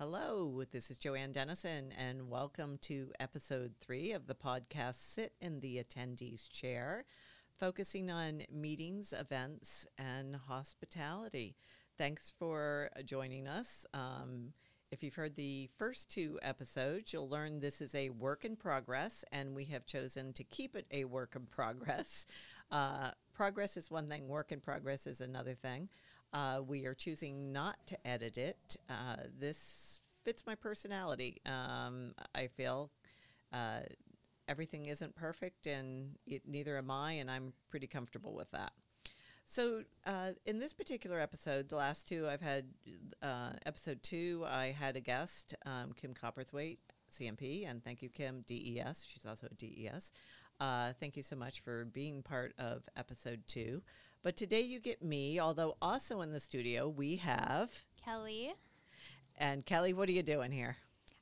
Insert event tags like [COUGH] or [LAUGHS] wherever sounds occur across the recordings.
Hello, this is Joanne Dennison, and welcome to episode three of the podcast Sit in the Attendees Chair, focusing on meetings, events, and hospitality. Thanks for joining us. Um, if you've heard the first two episodes, you'll learn this is a work in progress, and we have chosen to keep it a work in progress. Uh, progress is one thing, work in progress is another thing. Uh, we are choosing not to edit it. Uh, this fits my personality. Um, I feel uh, everything isn't perfect, and it, neither am I, and I'm pretty comfortable with that. So, uh, in this particular episode, the last two I've had, uh, episode two, I had a guest, um, Kim Copperthwaite, CMP, and thank you, Kim, DES. She's also a DES. Uh, thank you so much for being part of episode two. But today you get me, although also in the studio we have Kelly. And Kelly, what are you doing here?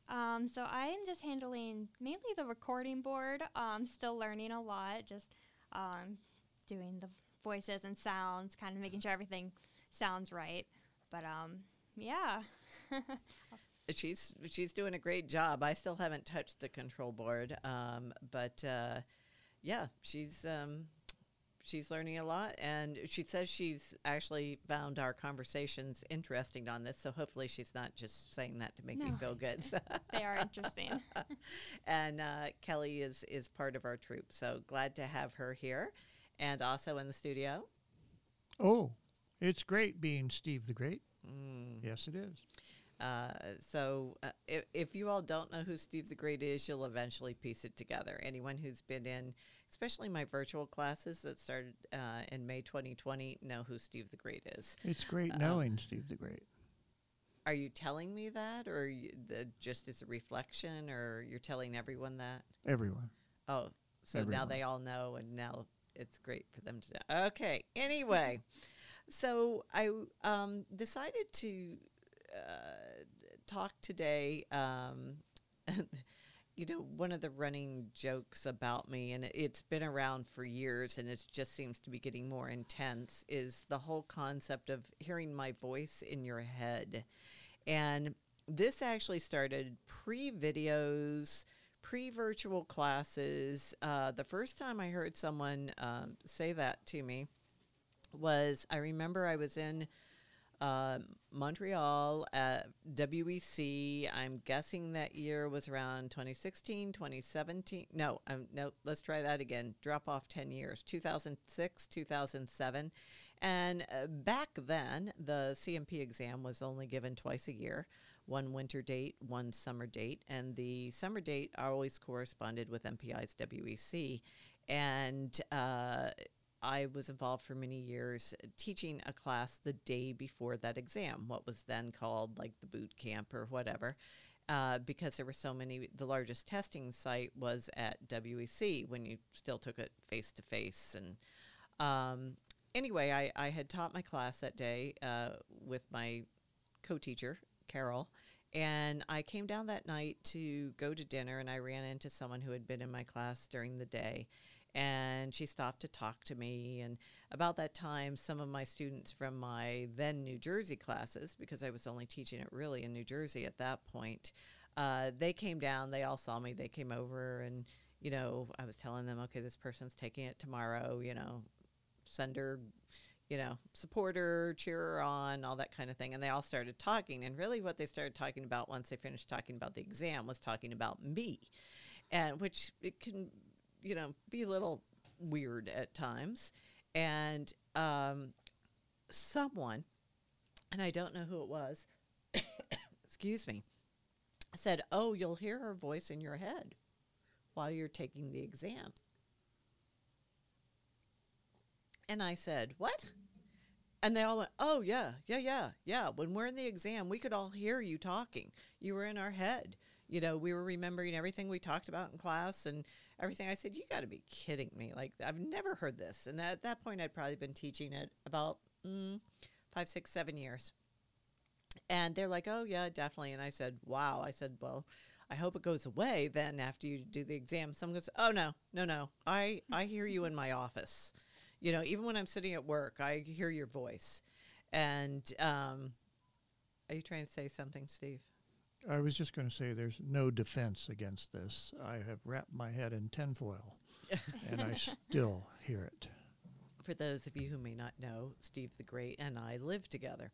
Um, so I am just handling mainly the recording board. Um, still learning a lot, just um, doing the voices and sounds, kind of making sure everything sounds right. But um, yeah. [LAUGHS] she's she's doing a great job. I still haven't touched the control board, um, but uh, yeah, she's um, she's learning a lot, and she says she's actually found our conversations interesting on this. So hopefully, she's not just saying that to make no. me feel good. [LAUGHS] they are interesting. [LAUGHS] and uh, Kelly is is part of our troop, so glad to have her here, and also in the studio. Oh, it's great being Steve the Great. Mm. Yes, it is. Uh, so, uh, if, if, you all don't know who Steve the Great is, you'll eventually piece it together. Anyone who's been in, especially my virtual classes that started uh, in May 2020, know who Steve the Great is. It's great uh, knowing Steve the Great. Are you telling me that, or the, just as a reflection, or you're telling everyone that? Everyone. Oh, so everyone. now they all know, and now it's great for them to know. Okay. Anyway, so I um, decided to uh, talk today. Um, [LAUGHS] you know, one of the running jokes about me, and it's been around for years and it just seems to be getting more intense, is the whole concept of hearing my voice in your head. And this actually started pre videos, pre virtual classes. Uh, the first time I heard someone um, say that to me was I remember I was in uh, Montreal at WEC. I'm guessing that year was around 2016, 2017. No, um, no. Let's try that again. Drop off 10 years. 2006, 2007, and uh, back then the CMP exam was only given twice a year. One winter date, one summer date, and the summer date always corresponded with MPI's WEC. And uh, I was involved for many years teaching a class the day before that exam, what was then called like the boot camp or whatever. Uh, because there were so many, the largest testing site was at WEC when you still took it face to face. And um, anyway, I, I had taught my class that day uh, with my co teacher, Carol. And I came down that night to go to dinner, and I ran into someone who had been in my class during the day and she stopped to talk to me. And about that time, some of my students from my then New Jersey classes, because I was only teaching it really in New Jersey at that point, uh, they came down. They all saw me. They came over, and you know, I was telling them, okay, this person's taking it tomorrow. You know, send her you know, support her, cheer her on, all that kind of thing. And they all started talking. And really, what they started talking about once they finished talking about the exam was talking about me, and which it can you know, be a little weird at times. And um, someone, and I don't know who it was, [COUGHS] excuse me, said, Oh, you'll hear her voice in your head while you're taking the exam. And I said, What? And they all went, Oh, yeah, yeah, yeah, yeah. When we're in the exam, we could all hear you talking. You were in our head. You know, we were remembering everything we talked about in class and everything. I said, You got to be kidding me. Like, I've never heard this. And at that point, I'd probably been teaching it about mm, five, six, seven years. And they're like, Oh, yeah, definitely. And I said, Wow. I said, Well, I hope it goes away then after you do the exam. Someone goes, Oh, no, no, no. I, I hear you in my office. You know, even when I'm sitting at work, I hear your voice. And um, are you trying to say something, Steve? I was just going to say there's no defense against this. I have wrapped my head in tinfoil, [LAUGHS] and I still hear it. For those of you who may not know, Steve the Great and I live together.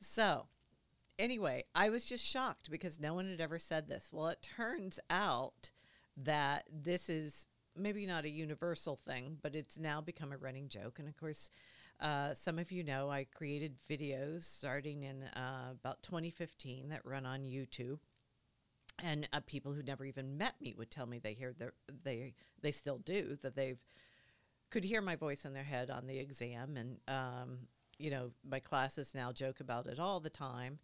So, anyway, I was just shocked because no one had ever said this. Well, it turns out that this is maybe not a universal thing, but it's now become a running joke. And of course, uh, some of you know I created videos starting in uh, about 2015 that run on YouTube. And uh, people who never even met me would tell me they hear their, they they still do that they've could hear my voice in their head on the exam and um, you know my classes now joke about it all the time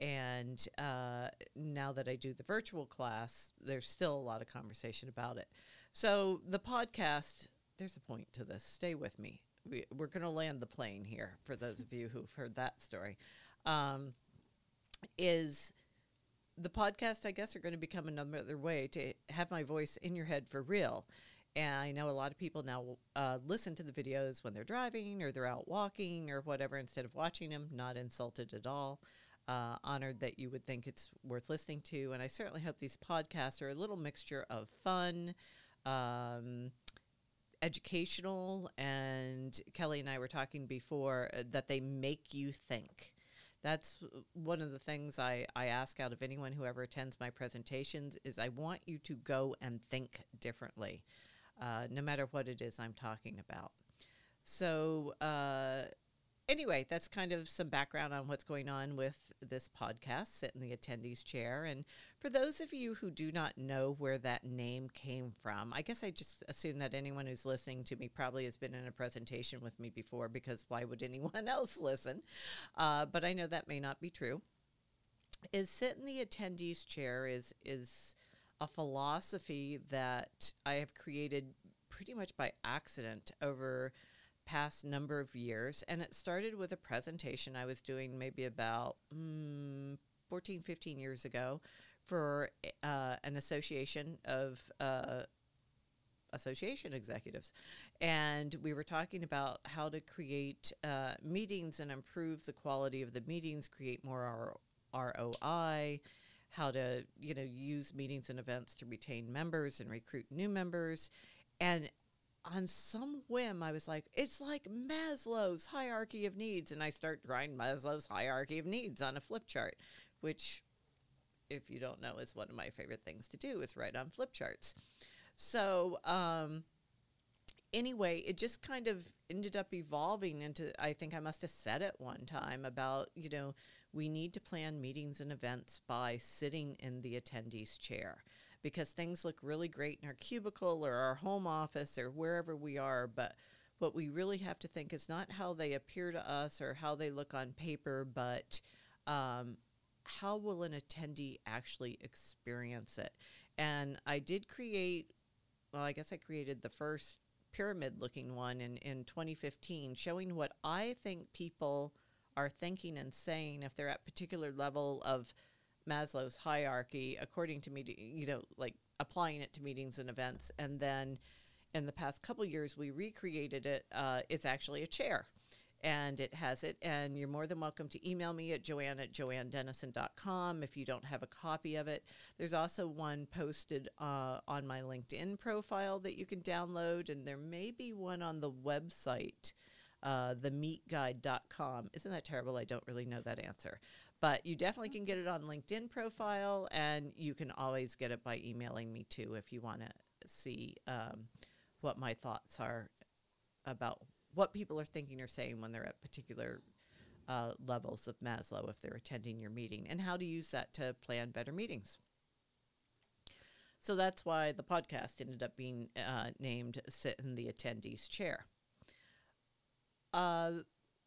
and uh, now that I do the virtual class, there's still a lot of conversation about it. So the podcast, there's a point to this. Stay with me. We, are going to land the plane here for those of you who've heard that story. Um, is the podcast, I guess, are going to become another way to have my voice in your head for real. And I know a lot of people now uh, listen to the videos when they're driving or they're out walking or whatever instead of watching them, not insulted at all uh, honored that you would think it's worth listening to. And I certainly hope these podcasts are a little mixture of fun, um, educational, and Kelly and I were talking before uh, that they make you think. That's one of the things I, I ask out of anyone who ever attends my presentations is I want you to go and think differently, uh, no matter what it is I'm talking about. So uh, anyway, that's kind of some background on what's going on with this podcast, Sit in the Attendees Chair. And for those of you who do not know where that name came from, I guess I just assume that anyone who's listening to me probably has been in a presentation with me before because why would anyone [LAUGHS] else listen? Uh, but I know that may not be true. Is Sit in the Attendees Chair is, is a philosophy that I have created pretty much by accident over – past number of years. And it started with a presentation I was doing maybe about mm, 14, 15 years ago for uh, an association of uh, association executives. And we were talking about how to create uh, meetings and improve the quality of the meetings, create more ROI, how to, you know, use meetings and events to retain members and recruit new members. And on some whim, I was like, it's like Maslow's hierarchy of needs. And I start drawing Maslow's hierarchy of needs on a flip chart, which, if you don't know, is one of my favorite things to do is write on flip charts. So, um, anyway, it just kind of ended up evolving into, I think I must have said it one time about, you know, we need to plan meetings and events by sitting in the attendee's chair because things look really great in our cubicle or our home office or wherever we are. But what we really have to think is not how they appear to us or how they look on paper, but um, how will an attendee actually experience it? And I did create, well, I guess I created the first pyramid looking one in, in 2015, showing what I think people are thinking and saying if they're at particular level of Maslow's hierarchy according to me, you know, like applying it to meetings and events. And then in the past couple years, we recreated it. Uh, it's actually a chair and it has it. And you're more than welcome to email me at joanne at joannedennison.com if you don't have a copy of it. There's also one posted uh, on my LinkedIn profile that you can download, and there may be one on the website. Uh, themeetguide.com. Isn't that terrible? I don't really know that answer. But you definitely can get it on LinkedIn profile, and you can always get it by emailing me too if you want to see um, what my thoughts are about what people are thinking or saying when they're at particular uh, levels of Maslow if they're attending your meeting, and how to use that to plan better meetings. So that's why the podcast ended up being uh, named Sit in the Attendee's Chair. Uh,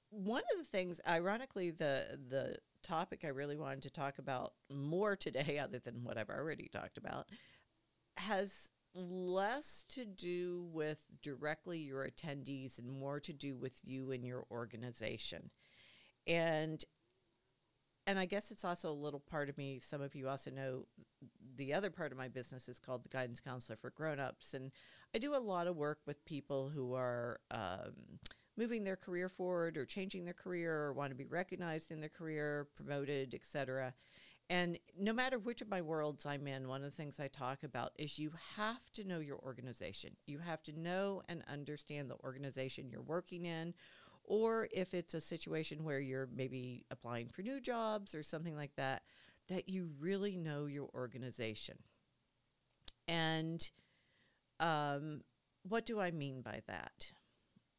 one of the things, ironically, the the topic I really wanted to talk about more today, [LAUGHS] other than what I've already talked about, has less to do with directly your attendees and more to do with you and your organization. And and I guess it's also a little part of me. Some of you also know the other part of my business is called the Guidance Counselor for Grown-ups, and I do a lot of work with people who are um, moving their career forward or changing their career or want to be recognized in their career, promoted, etc. And no matter which of my worlds I'm in, one of the things I talk about is you have to know your organization. You have to know and understand the organization you're working in, or if it's a situation where you're maybe applying for new jobs or something like that, that you really know your organization. And um, what do I mean by that?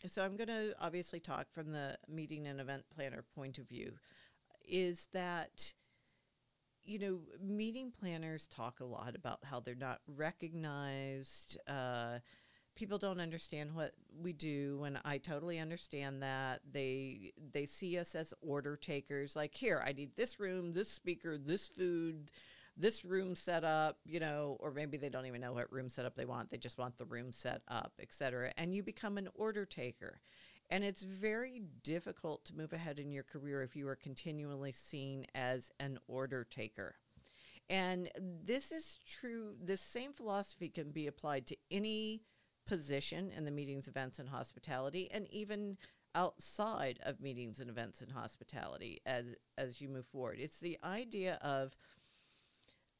So I'm going to obviously talk from the meeting and event planner point of view. Is that you know, meeting planners talk a lot about how they're not recognized. Uh, people don't understand what we do, and I totally understand that. They they see us as order takers. Like, here, I need this room, this speaker, this food, this room set up. You know, or maybe they don't even know what room setup they want. They just want the room set up, et cetera. And you become an order taker. And it's very difficult to move ahead in your career if you are continually seen as an order taker. And this is true, this same philosophy can be applied to any position in the meetings, events, and hospitality, and even outside of meetings and events and hospitality as as you move forward. It's the idea of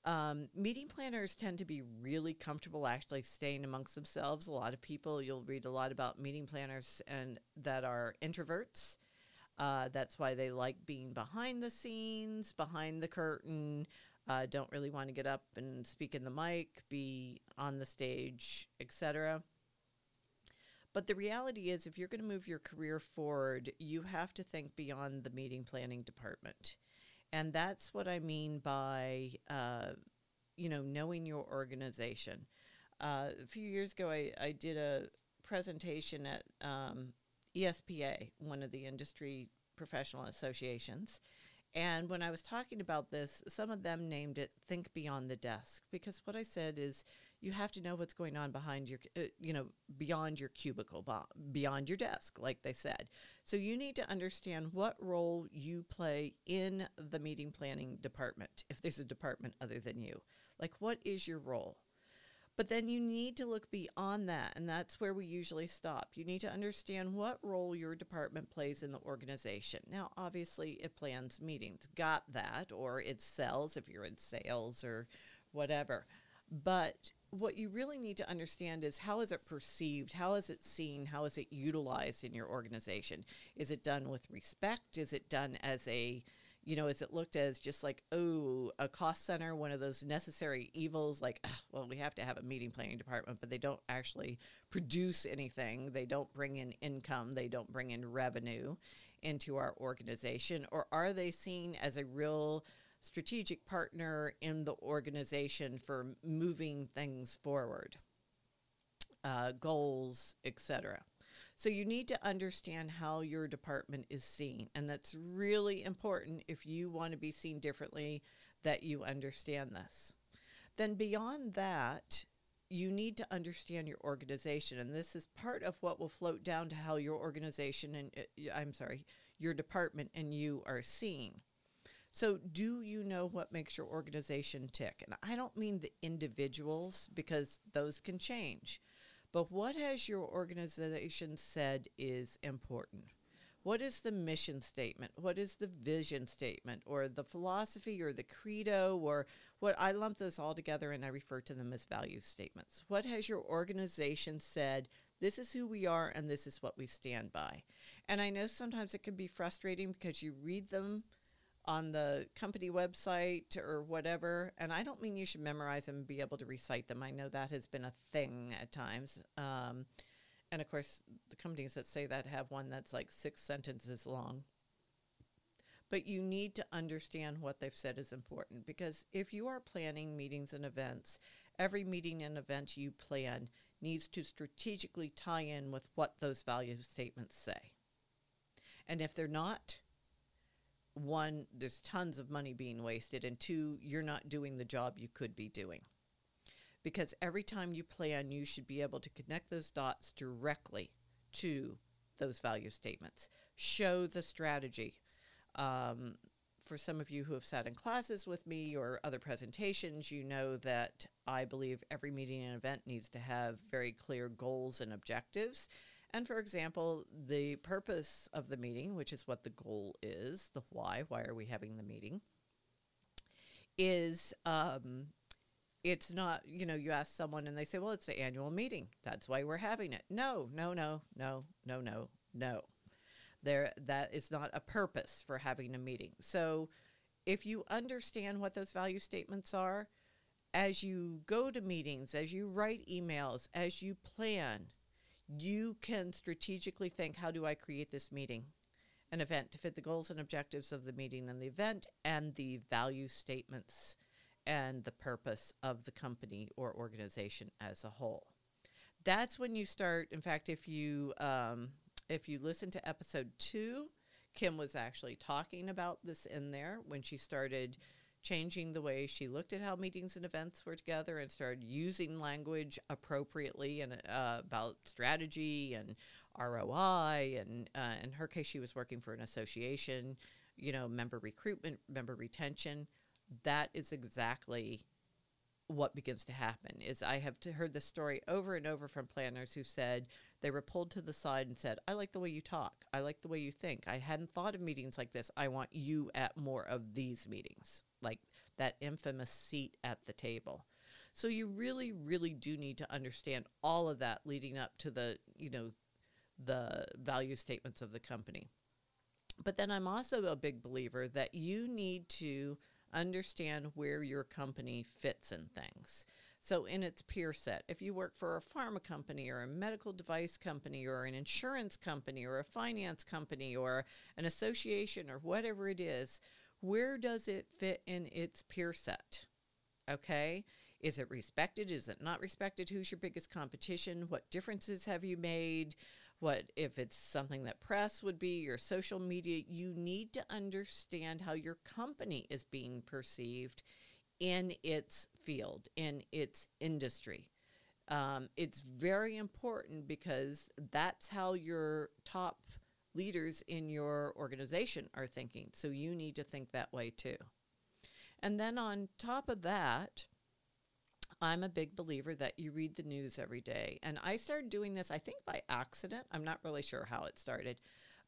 um, meeting planners tend to be really comfortable actually staying amongst themselves. A lot of people, you'll read a lot about meeting planners and that are introverts. Uh, that's why they like being behind the scenes, behind the curtain. Uh, don't really want to get up and speak in the mic, be on the stage, etc. But the reality is, if you're going to move your career forward, you have to think beyond the meeting planning department. And that's what I mean by, uh, you know, knowing your organization. Uh, a few years ago, I, I did a presentation at um, ESPA, one of the industry professional associations. And when I was talking about this, some of them named it Think Beyond the Desk because what I said is you have to know what's going on behind your, uh, you know, beyond your cubicle, beyond your desk, like they said. So you need to understand what role you play in the meeting planning department, if there's a department other than you. Like, what is your role? But then you need to look beyond that, and that's where we usually stop. You need to understand what role your department plays in the organization. Now, obviously, it plans meetings, got that, or it sells if you're in sales or whatever. But what you really need to understand is how is it perceived? How is it seen? How is it utilized in your organization? Is it done with respect? Is it done as a, you know, is it looked as just like, oh, a cost center, one of those necessary evils, like, well, we have to have a meeting planning department, but they don't actually produce anything. They don't bring in income. They don't bring in revenue into our organization. Or are they seen as a real, strategic partner in the organization for moving things forward, uh, goals, etc. So you need to understand how your department is seen, and that's really important if you want to be seen differently. That you understand this. Then beyond that, you need to understand your organization, and this is part of what will float down to how your organization and uh, I'm sorry, your department and you are seen. So, do you know what makes your organization tick? And I don't mean the individuals because those can change, but what has your organization said is important? What is the mission statement? What is the vision statement or the philosophy or the credo or what I lump those all together and I refer to them as value statements. What has your organization said? This is who we are and this is what we stand by. And I know sometimes it can be frustrating because you read them on the company website or whatever. And I don't mean you should memorize them and be able to recite them. I know that has been a thing at times. Um, and of course, the companies that say that have one that's like six sentences long. But you need to understand what they've said is important because if you are planning meetings and events, every meeting and event you plan needs to strategically tie in with what those value statements say. And if they're not, one, there's tons of money being wasted, and two, you're not doing the job you could be doing. Because every time you plan, you should be able to connect those dots directly to those value statements. Show the strategy. Um, for some of you who have sat in classes with me or other presentations, you know that I believe every meeting and event needs to have very clear goals and objectives and for example, the purpose of the meeting, which is what the goal is, the why, why are we having the meeting, is um, it's not, you know, you ask someone and they say, well, it's the annual meeting. That's why we're having it. No, no, no, no, no, no, no. There, that is not a purpose for having a meeting. So if you understand what those value statements are, as you go to meetings, as you write emails, as you plan, you can strategically think how do I create this meeting, an event to fit the goals and objectives of the meeting and the event and the value statements and the purpose of the company or organization as a whole. That's when you start. In fact, if you um, if you listen to episode two, Kim was actually talking about this in there when she started changing the way she looked at how meetings and events were together and started using language appropriately and uh, about strategy and ROI. And uh, in her case, she was working for an association, you know, member recruitment, member retention. That is exactly what begins to happen is I have heard this story over and over from planners who said they were pulled to the side and said, I like the way you talk. I like the way you think. I hadn't thought of meetings like this. I want you at more of these meetings, like that infamous seat at the table. So you really, really do need to understand all of that leading up to the, you know, the value statements of the company. But then I'm also a big believer that you need to understand where your company fits in things. So, in its peer set, if you work for a pharma company or a medical device company or an insurance company or a finance company or an association or whatever it is, where does it fit in its peer set? Okay. Is it respected? Is it not respected? Who's your biggest competition? What differences have you made? what if it's something that press would be your social media you need to understand how your company is being perceived in its field in its industry um, it's very important because that's how your top leaders in your organization are thinking so you need to think that way too and then on top of that I'm a big believer that you read the news every day. And I started doing this, I think, by accident. I'm not really sure how it started.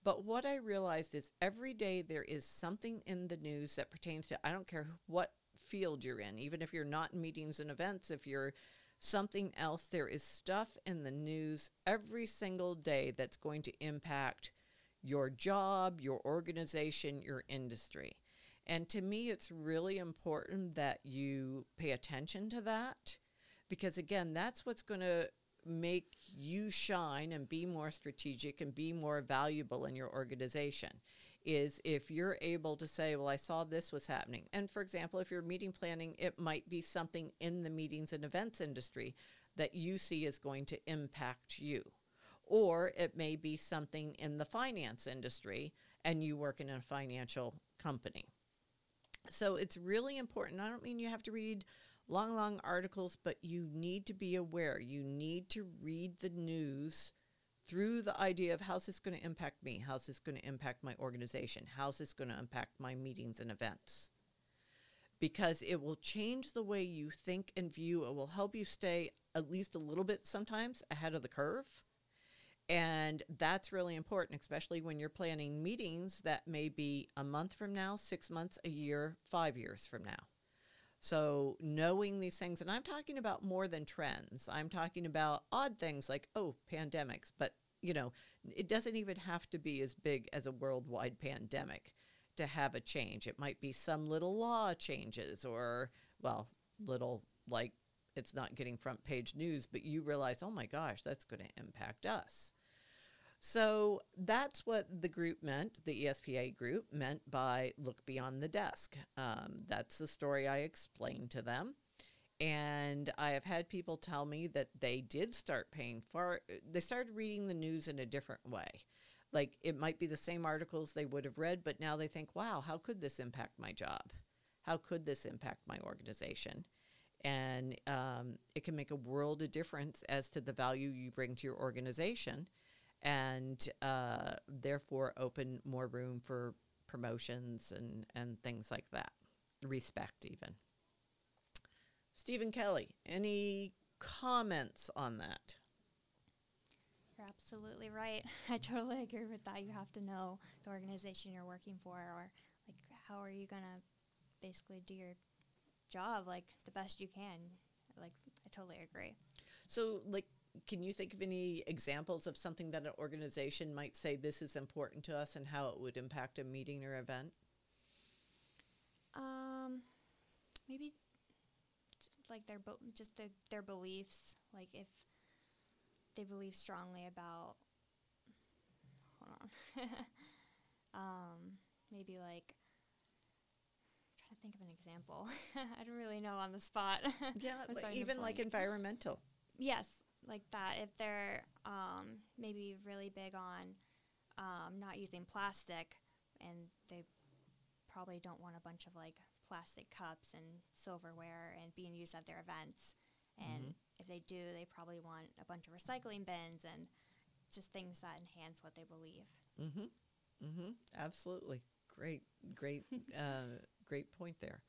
But what I realized is every day there is something in the news that pertains to, I don't care what field you're in, even if you're not in meetings and events, if you're something else, there is stuff in the news every single day that's going to impact your job, your organization, your industry. And to me, it's really important that you pay attention to that because, again, that's what's going to make you shine and be more strategic and be more valuable in your organization is if you're able to say well i saw this was happening and for example if you're meeting planning it might be something in the meetings and events industry that you see is going to impact you or it may be something in the finance industry and you work in a financial company so it's really important. I don't mean you have to read long, long articles, but you need to be aware. You need to read the news through the idea of how's this going to impact me? How's this going to impact my organization? How's this going to impact my meetings and events? Because it will change the way you think and view. It will help you stay at least a little bit sometimes ahead of the curve and that's really important, especially when you're planning meetings that may be a month from now, six months, a year, five years from now. So, knowing these things, and I'm talking about more than trends, I'm talking about odd things like, oh, pandemics, but you know, it doesn't even have to be as big as a worldwide pandemic to have a change. It might be some little law changes or, well, little like it's not getting front page news, but you realize, oh my gosh, that's going to impact us. So that's what the group meant, the ESPA group meant by look beyond the desk. Um, that's the story I explained to them. And I have had people tell me that they did start paying for, they started reading the news in a different way. Like it might be the same articles they would have read, but now they think, wow, how could this impact my job? How could this impact my organization? And um, it can make a world of difference as to the value you bring to your organization and uh, therefore open more room for promotions and, and things like that. Respect, even. Stephen Kelly, any comments on that? You're absolutely right. [LAUGHS] I totally agree with that. You have to know the organization you're working for, or like how are you going to basically do your job like the best you can. Like I totally agree. So, like, can you think of any examples of something that an organization might say this is important to us and how it would impact a meeting or event? Um, maybe like their bo- just their their beliefs. Like if they believe strongly about. Hold on. [LAUGHS] um, maybe like. I'm trying to think of an example. [LAUGHS] I don't really know on the spot. [LAUGHS] Yeah, even like environmental. Yes, like that. If they're um, maybe really big on um, not using plastic, and they probably don't want a bunch of like plastic cups and silverware and being used at their events. And mm-hmm. if they do, they probably want a bunch of recycling bins and just things that enhance what they believe. Mm-hmm. Mm-hmm. Absolutely. Great, great, [LAUGHS] uh, great point there.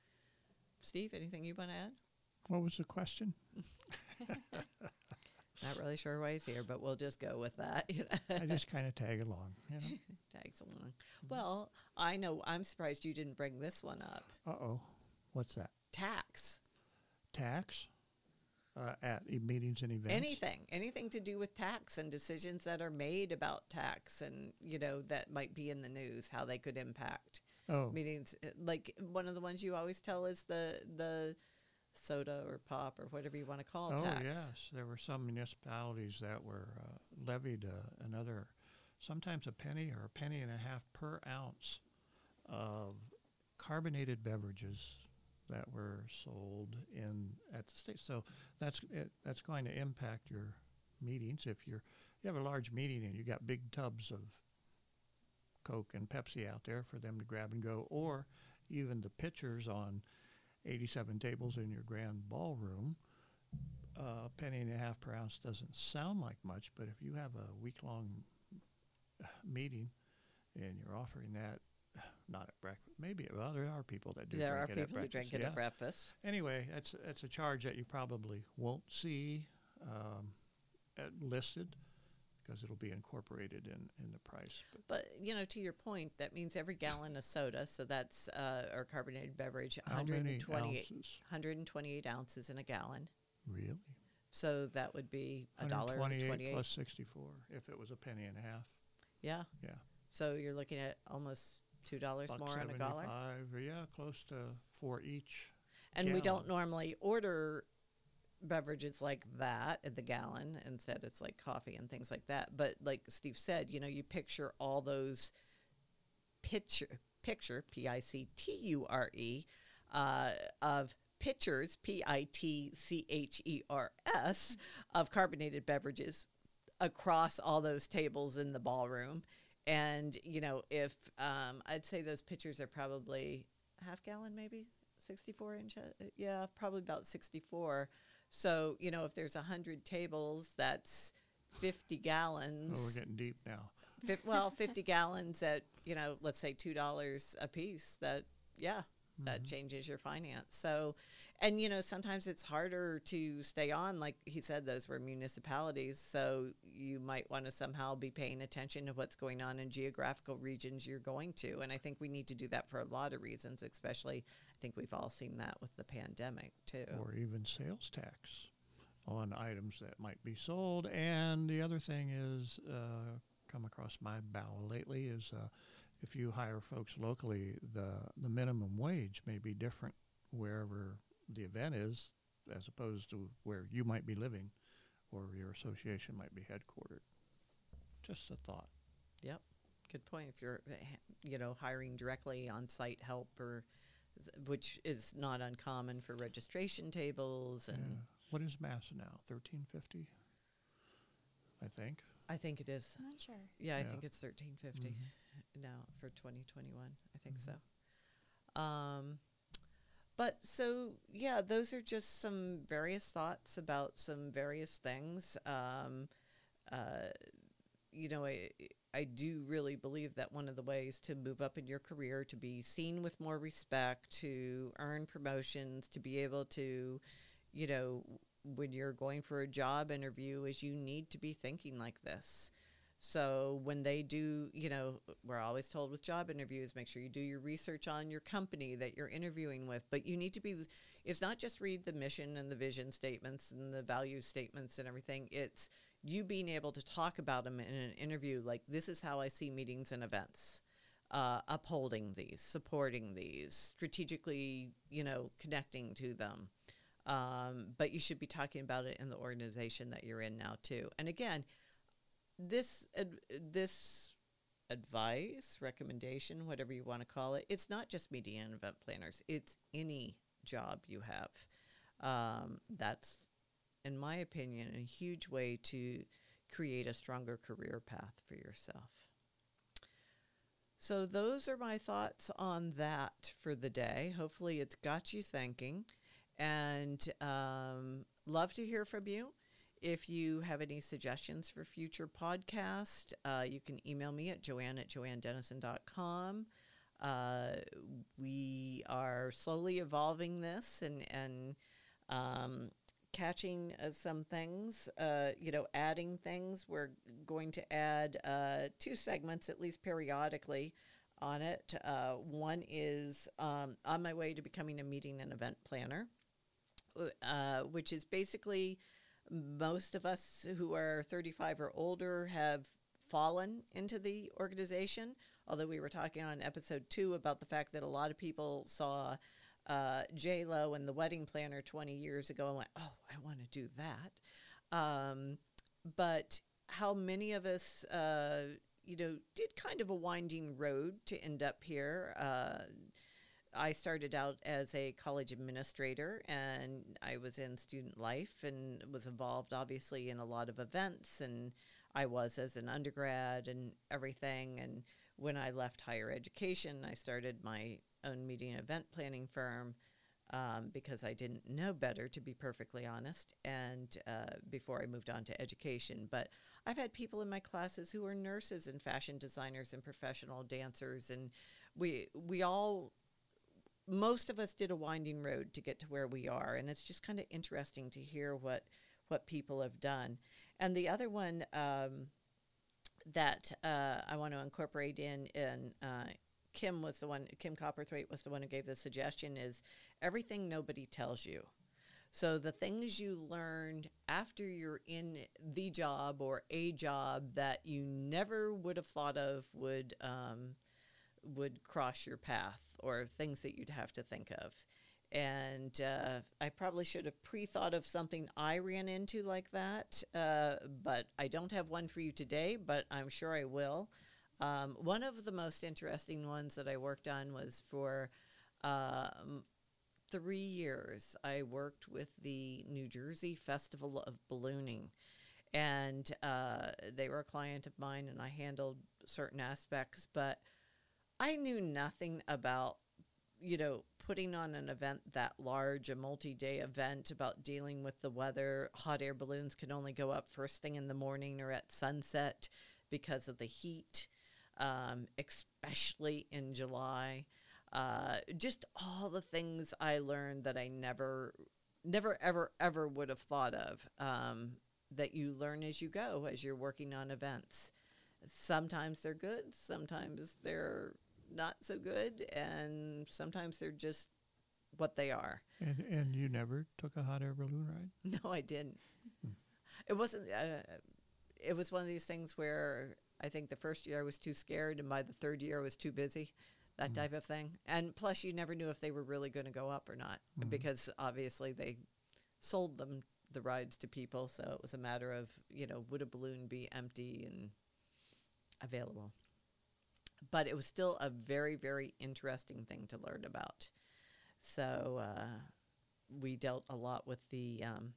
Steve, anything you want to add? What was the question? [LAUGHS] [LAUGHS] Not really sure why he's here, but we'll just go with that. [LAUGHS] You know? I just kind of tag along. You know? [LAUGHS] Tags along. Well, I know. I'm surprised you didn't bring this one up. Uh oh, what's that? Tax. Tax. Uh, at e- meetings and events. Anything, anything to do with tax and decisions that are made about tax, and you know that might be in the news, how they could impact oh. meetings. Like one of the ones you always tell is the the soda or pop or whatever you want to call oh, tax. yes, there were some municipalities that were uh, levied uh, another, sometimes a penny or a penny and a half per ounce of carbonated beverages that were sold in at the state. So that's it, that's going to impact your meetings if you're you have a large meeting and you got big tubs of Coke and Pepsi out there for them to grab and go, or even the pitchers on 87 tables in your grand ballroom, a uh, penny and a half per ounce doesn't sound like much, but if you have a week long meeting and you're offering that, not at breakfast, maybe well there are people that do. There are people who drink it yeah. at breakfast. Anyway, that's that's a charge that you probably won't see um, listed because it'll be incorporated in, in the price. But, but, you know, to your point, that means every gallon of soda, so that's uh, our carbonated beverage, 128, 128 ounces in a gallon. Really? So that would be a dollar twenty-eight plus 64 if it was a penny and a half. Yeah. Yeah. So you're looking at almost two dollars more on a dollar. Yeah, close to four each. And gallon. we don't normally order beverages like that at the gallon. Instead, it's like coffee and things like that. But like Steve said, you know, you picture all those picture picture P I C T U R E uh, of pitchers P I T C H E R S of carbonated beverages across all those tables in the ballroom. And you know, if um, I'd say those pitchers are probably half gallon, maybe 64 inch. Uh, yeah, probably about 64 so, you know, if there's 100 tables, that's 50 gallons. Oh, we're getting deep now. Well, [LAUGHS] 50 gallons at, you know, let's say $2 a piece, that, yeah, mm-hmm. that changes your finance. So, and, you know, sometimes it's harder to stay on. Like he said, those were municipalities. So you might want to somehow be paying attention to what's going on in geographical regions you're going to. And I think we need to do that for a lot of reasons, especially I think we've all seen that with the pandemic too. Or even sales tax on items that might be sold. And the other thing is, uh, come across my bow lately is uh, if you hire folks locally, the the minimum wage may be different wherever the event is, as opposed to where you might be living, or your association might be headquartered. Just a thought. Yep, good point. If you're, eh, you know, hiring directly on site help or which is not uncommon for registration tables and yeah. what is mass now 1350 i think i think it is i'm not sure yeah, yeah. i think it's 1350 mm-hmm. now for 2021 i think mm-hmm. so um, but so yeah those are just some various thoughts about some various things um, uh, you know I, I do really believe that one of the ways to move up in your career, to be seen with more respect, to earn promotions, to be able to, you know, when you're going for a job interview, is you need to be thinking like this. So when they do, you know, we're always told with job interviews, make sure you do your research on your company that you're interviewing with. But you need to be, it's not just read the mission and the vision statements and the value statements and everything. It's you being able to talk about them in an interview like, this is how I see meetings and events. Uh, upholding these, supporting these, strategically, you know, connecting to them. Um, but you should be talking about it in the organization that you're in now too. And again, this ad- this advice, recommendation, whatever you want to call it, it's not just media and event planners. It's any job you have. Um, that's, in my opinion, a huge way to create a stronger career path for yourself. So, those are my thoughts on that for the day. Hopefully, it's got you thinking and um, love to hear from you. If you have any suggestions for future podcast, uh, you can email me at joanne at joannedennison.com. Uh, we are slowly evolving this and, and um, catching uh, some things, uh, you know, adding things. We're going to add uh, two segments, at least periodically, on it. Uh, one is um, on my way to becoming a meeting and event planner, uh, which is basically most of us who are 35 or older have fallen into the organization. Although we were talking on episode two about the fact that a lot of people saw uh, J Lo and the wedding planner 20 years ago and went, "Oh, I want to do that." Um, but how many of us, uh, you know, did kind of a winding road to end up here? Uh, I started out as a college administrator and I was in student life and was involved obviously in a lot of events and I was as an undergrad and everything. And when I left higher education I started my own meeting event planning firm um, because I didn't know better to be perfectly honest and uh, before I moved on to education. But I've had people in my classes who are nurses and fashion designers and professional dancers and we we all most of us did a winding road to get to where we are, and it's just kind of interesting to hear what what people have done. And the other one um, that uh, I want to incorporate in, and uh, Kim was the one, Kim Copperthwaite was the one who gave the suggestion, is everything nobody tells you. So the things you learned after you're in the job or a job that you never would have thought of would um, would cross your path or things that you'd have to think of. And uh, I probably should have pre thought of something I ran into like that, uh, but I don't have one for you today, but I'm sure I will. Um, one of the most interesting ones that I worked on was for um, three years. I worked with the New Jersey Festival of Ballooning and uh, they were a client of mine and I handled certain aspects, but I knew nothing about, you know, putting on an event that large, a multi day event about dealing with the weather. Hot air balloons can only go up first thing in the morning or at sunset because of the heat, um, especially in July. Uh, just all the things I learned that I never, never, ever, ever would have thought of um, that you learn as you go as you're working on events. Sometimes they're good, sometimes they're not so good, and sometimes they're just what they are. And and you never took a hot air balloon ride? [LAUGHS] No, I didn't. Hmm. It wasn't. Uh, it was one of these things where I think the first year I was too scared, and by the third year I was too busy. That mm. type of thing. And plus, you never knew if they were really going to go up or not, mm. because obviously they sold them the rides to people. So it was a matter of you know would a balloon be empty and available but it was still a very, very interesting thing to learn about. So uh, we dealt a lot with the um,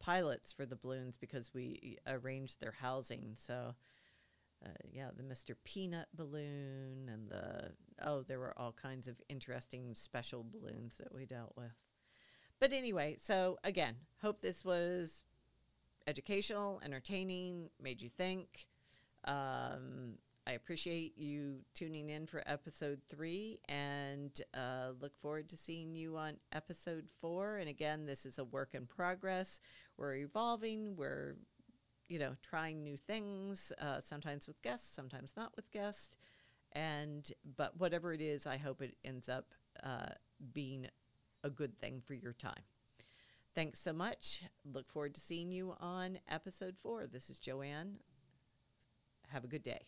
pilots for the balloons because we arranged their housing. So, uh, yeah, the Mr. Peanut balloon and the, oh, there were all kinds of interesting special balloons that we dealt with. But anyway, so again, hope this was educational, entertaining, made you think. Um, I appreciate you tuning in for episode three and uh, look forward to seeing you on episode four. And again, this is a work in progress. We're evolving, we're you know, trying new things, uh, sometimes with guests, sometimes not with guests. And, but whatever it is, I hope it ends up uh, being a good thing for your time. Thanks so much. Look forward to seeing you on episode four. This is Joanne. Have a good day.